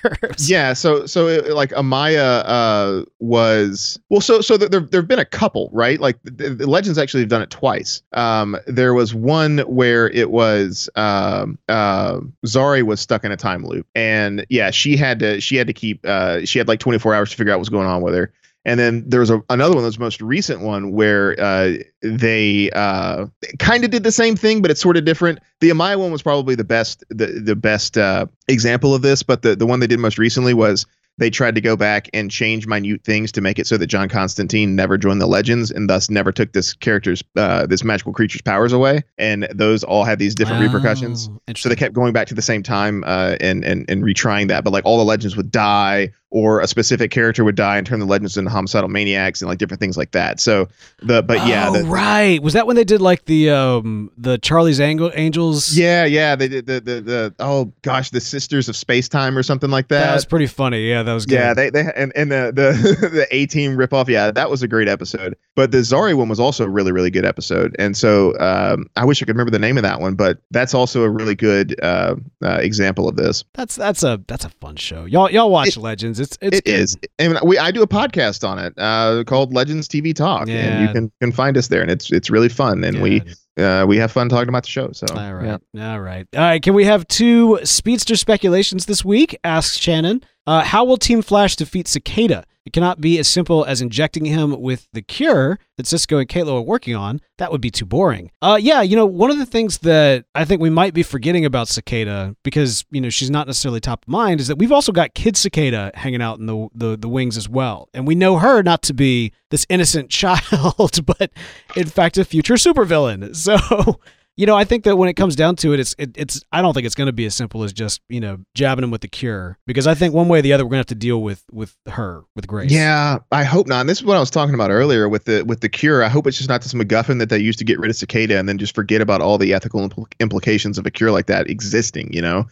It yeah. So so it, like Amaya uh, was well. So so there there have been a couple, right? Like the, the Legends actually have done it twice. Um, there was one where it was um uh Zari was stuck in a time loop, and yeah, she had to she had to keep uh she had like 24 hours to figure out what's going on with her. And then there was a, another one, that's most recent one, where uh, they uh, kind of did the same thing, but it's sort of different. The Amaya one was probably the best, the the best uh, example of this. But the the one they did most recently was they tried to go back and change minute things to make it so that John Constantine never joined the Legends and thus never took this character's uh, this magical creature's powers away. And those all had these different repercussions. Oh, So they kept going back to the same time uh, and and and retrying that, but like all the legends would die, or a specific character would die and turn the legends into homicidal maniacs and like different things like that. So the but yeah, oh, the, right. Was that when they did like the um the Charlie's Angel Angels? yeah, yeah, they did the, the the oh gosh, the Sisters of Space Time or something like that that. was pretty funny. Yeah, that was good. yeah, they they and, and the the the A team ripoff. Yeah, that was a great episode. But the Zari one was also a really really good episode. And so um, I wish I could remember the name of that one, but that's also a really good uh, uh, example of this. that's that's a that's a fun show. Y'all y'all watch Legends. It's it's It is, and we I do a podcast on it uh, called Legends TV Talk, and you can can find us there, and it's it's really fun, and we uh, we have fun talking about the show. So All right. All right. All right. Can we have two speedster speculations this week? Asks Shannon. Uh, how will Team Flash defeat Cicada? It cannot be as simple as injecting him with the cure that Cisco and Kalo are working on. That would be too boring. Uh, yeah, you know, one of the things that I think we might be forgetting about Cicada, because, you know, she's not necessarily top of mind, is that we've also got Kid Cicada hanging out in the, the, the wings as well. And we know her not to be this innocent child, but in fact a future supervillain. So you know, I think that when it comes down to it, it's it, it's. I don't think it's going to be as simple as just you know jabbing him with the cure because I think one way or the other we're going to have to deal with with her with Grace. Yeah, I hope not. And this is what I was talking about earlier with the with the cure. I hope it's just not this MacGuffin that they used to get rid of Cicada and then just forget about all the ethical impl- implications of a cure like that existing. You know,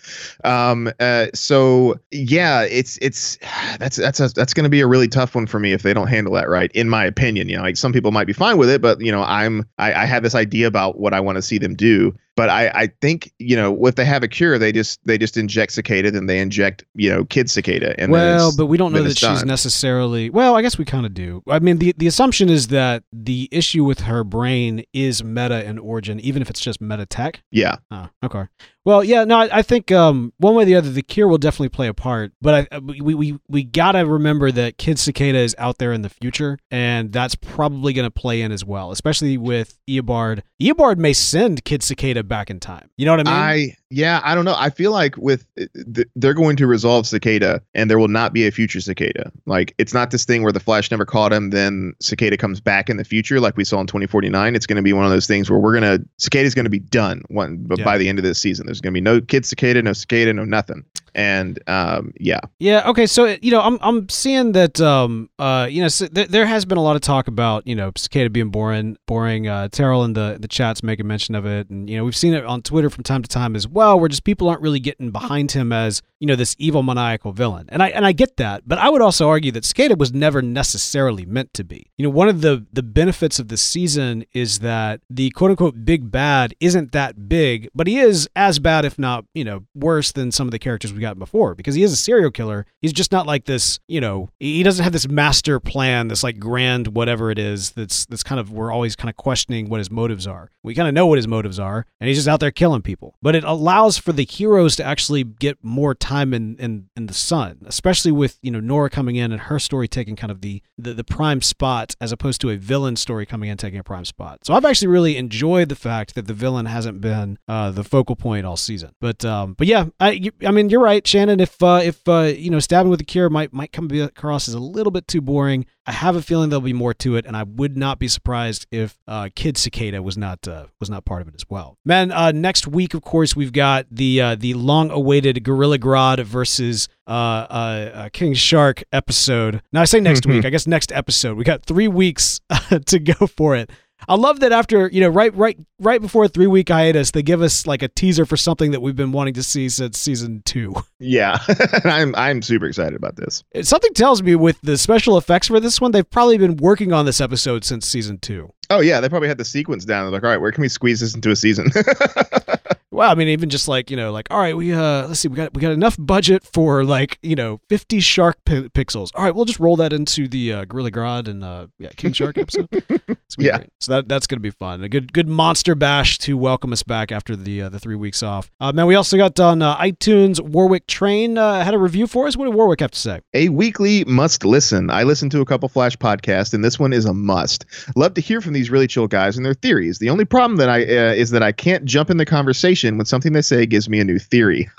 um, uh, so yeah, it's it's that's that's a, that's going to be a really tough one for me if they don't handle that right. In my opinion, you know, like some people might be fine with it, but you know, I'm I, I have this idea about what I want to see them do. But I, I think you know if they have a cure, they just they just inject cicada, then they inject you know kid cicada, and well, but we don't know that she's done. necessarily. Well, I guess we kind of do. I mean, the the assumption is that the issue with her brain is meta in origin, even if it's just meta tech. yeah. Oh, okay. Well, yeah, no, I, I think um, one way or the other, the cure will definitely play a part. But I, we, we, we gotta remember that Kid Cicada is out there in the future, and that's probably gonna play in as well, especially with Eobard. Eobard may send Kid Cicada back in time. You know what I mean? I yeah, I don't know. I feel like with eh, eh, th- they're going to resolve Cicada, and there will not be a future Cicada. Like it's not this thing where the Flash never caught him, then Cicada comes back in the future, like we saw in 2049. It's going to be one of those things where we're gonna Cicada's going to be done one, but Yeah. by the end of this season, there's going to be no kid Cicada, no Cicada, no nothing. And um, yeah, Yeah. Okay. So you know, I'm I'm seeing that um uh you know so th- there has been a lot of talk about you know Cicada being boring boring. Uh, Terrell in the the chats making mention of it, and you know we've seen it on Twitter from time to time as well, where just people aren't really getting behind him as you know this evil maniacal villain, and I and I get that, but I would also argue that Cicada was never necessarily meant to be. You know, one of the the benefits of this season is that the quote unquote big bad isn't that big, but he is as bad, if not you know worse than some of the characters we got before, because he is a serial killer. He's just not like this, you know, he doesn't have this master plan, this like grand whatever it is. That's that's kind of we're always kind of questioning what his motives are. We kind of know what his motives are, and he's just out there killing people. But it allows for the heroes to actually get more time in in, in the sun, especially with you know Nora coming in and her story taking kind of the, the the prime spot as opposed to a villain story coming in taking a prime spot. So I've actually really enjoyed the fact that the villain hasn't been uh, the focal point all season. But um, but yeah, I I mean you're right, Shannon. If uh, if uh, you know stabbing with a cure might might come across as a little bit too boring. I have a feeling there'll be more to it, and I would not be surprised if uh, Kid Cicada was not uh, was not part of it as well. Man, uh, next week, of course, we've got the uh, the long awaited Gorilla Grodd versus uh, uh, King Shark episode. Now I say next week, I guess next episode. We got three weeks to go for it. I love that after you know right right right before a three week hiatus, they give us like a teaser for something that we've been wanting to see since season two. Yeah, I'm I'm super excited about this. Something tells me with the special effects for this one, they've probably been working on this episode since season two. Oh yeah, they probably had the sequence down. They're like, all right, where can we squeeze this into a season? Well, I mean, even just like you know, like all right, we uh, let's see, we got we got enough budget for like you know, fifty shark pi- pixels. All right, we'll just roll that into the uh, Gorilla Grodd and uh, yeah, King Shark episode. yeah, great. so that that's gonna be fun. A good good monster bash to welcome us back after the uh, the three weeks off. Uh, man, we also got on uh, iTunes. Warwick Train uh, had a review for us. What did Warwick have to say? A weekly must listen. I listened to a couple Flash podcasts, and this one is a must. Love to hear from these really chill guys and their theories. The only problem that I uh, is that I can't jump in the conversation when something they say gives me a new theory.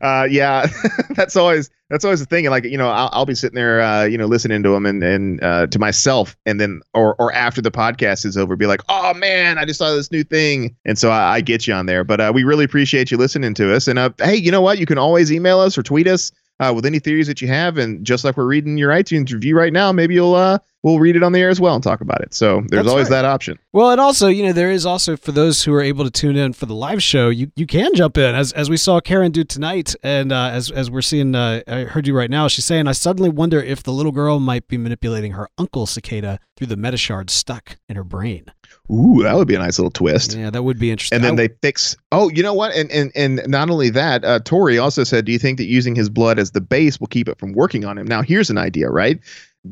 Uh, yeah, that's always that's always the thing. And like you know, I'll, I'll be sitting there, uh, you know, listening to them and and uh, to myself, and then or or after the podcast is over, be like, oh man, I just saw this new thing, and so I, I get you on there. But uh, we really appreciate you listening to us. And uh, hey, you know what? You can always email us or tweet us. Uh, with any theories that you have, and just like we're reading your iTunes review right now, maybe you'll uh, we'll read it on the air as well and talk about it. So there's That's always right. that option. Well, and also, you know, there is also for those who are able to tune in for the live show, you, you can jump in as as we saw Karen do tonight, and uh, as as we're seeing, uh, I heard you right now. She's saying, I suddenly wonder if the little girl might be manipulating her uncle cicada through the metashard stuck in her brain. Ooh, that would be a nice little twist. Yeah, that would be interesting. And then I- they fix. Oh, you know what? And and and not only that, uh, Tori also said, "Do you think that using his blood as the base will keep it from working on him?" Now, here's an idea, right?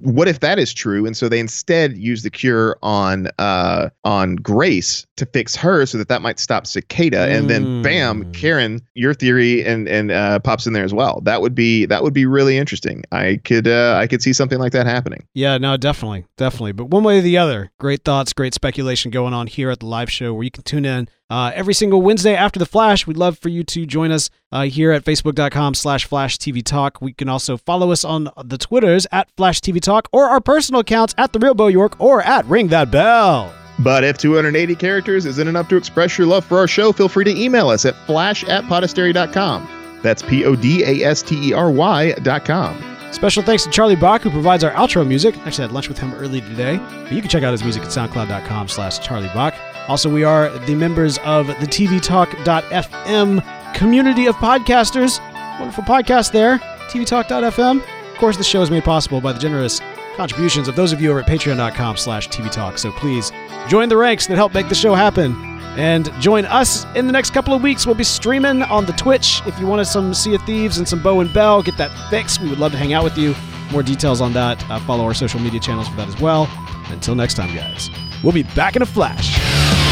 What if that is true? And so they instead use the cure on uh on Grace to fix her, so that that might stop Cicada, and then bam, Mm. Karen, your theory and and uh, pops in there as well. That would be that would be really interesting. I could uh, I could see something like that happening. Yeah, no, definitely, definitely. But one way or the other, great thoughts, great speculation going on here at the live show where you can tune in uh, every single Wednesday after the Flash. We'd love for you to join us uh, here at facebook.com slash Flash TV Talk. We can also follow us on the Twitters at Flash TV Talk or our personal accounts at The Real Bo York or at Ring That Bell. But if 280 characters isn't enough to express your love for our show, feel free to email us at flash at podastery.com. That's P O D A S T E R Y dot com. Special thanks to Charlie Bach, who provides our outro music. Actually, I had lunch with him early today. But you can check out his music at soundcloud.com slash Charlie Bach. Also, we are the members of the TVTalk.fm community of podcasters. Wonderful podcast there, TVTalk.fm. Of course, the show is made possible by the generous contributions of those of you over at patreon.com slash tvtalk. So please join the ranks that help make the show happen. And join us in the next couple of weeks. We'll be streaming on the Twitch. If you wanted some Sea of Thieves and some Bo and Bell, get that fixed. We would love to hang out with you. More details on that. Uh, follow our social media channels for that as well. Until next time, guys, we'll be back in a flash.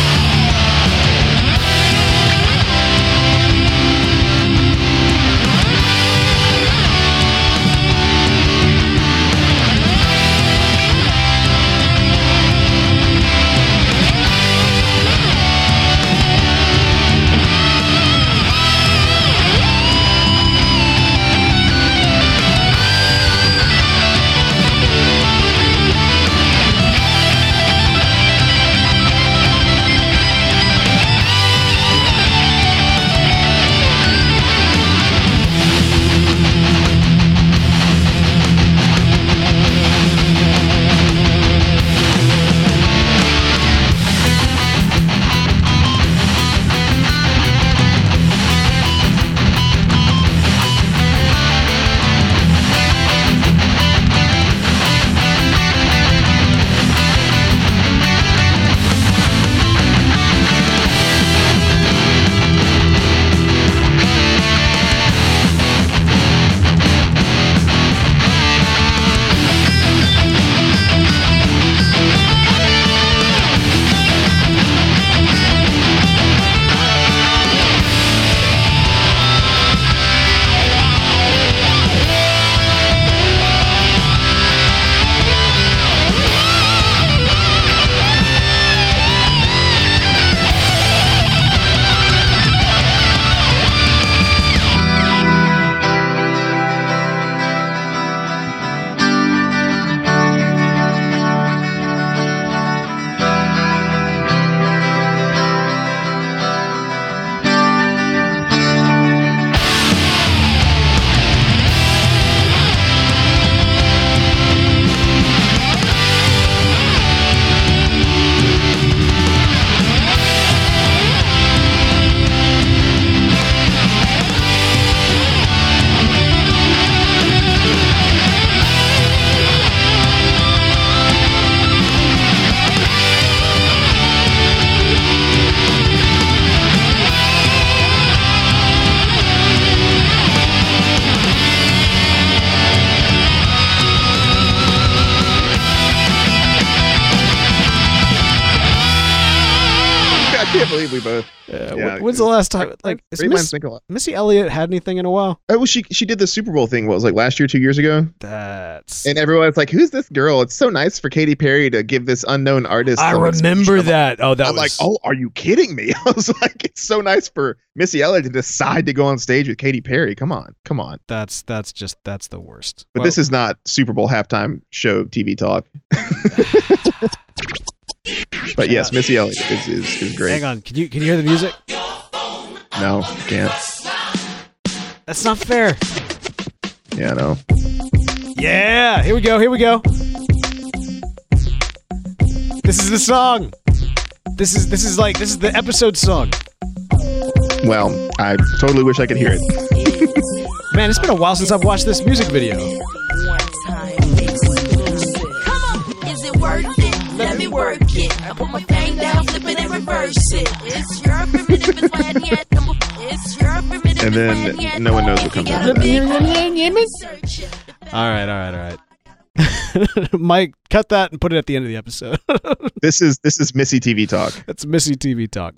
Believe we both. Uh, Yeah, when's the last time? Like, is Miss. Missy Elliott had anything in a while? Oh, well, she she did the Super Bowl thing. What was like last year, two years ago, That's. and everyone's like, "Who's this girl?" It's so nice for Katy Perry to give this unknown artist. I remember I'm like- that. Oh, that I'm was. like, "Oh, are you kidding me?" I was like, "It's so nice for Missy Elliott to decide to go on stage with Katy Perry. Come on, come on." That's that's just that's the worst. But Well, this is not Super Bowl halftime show TV talk. but yes, Missy Elliott is, is, is great. Hang on, can you can you hear the music? No, can't. That's not fair. Yeah, no. Yeah, here we go. Here we go. This is the song. This is this is like this is the episode song. Well, I totally wish I could hear it. Man, it's been a while since I've watched this music video. Let me work it. I put my thing down, flip it and reverse it. It's your primitive, it's my yet. It's your primitive, And then no one knows what comes after that. All right, all right, all right. Mike, cut that and put it at the end of the episode. This is this is Missy TV talk. That's Missy TV talk.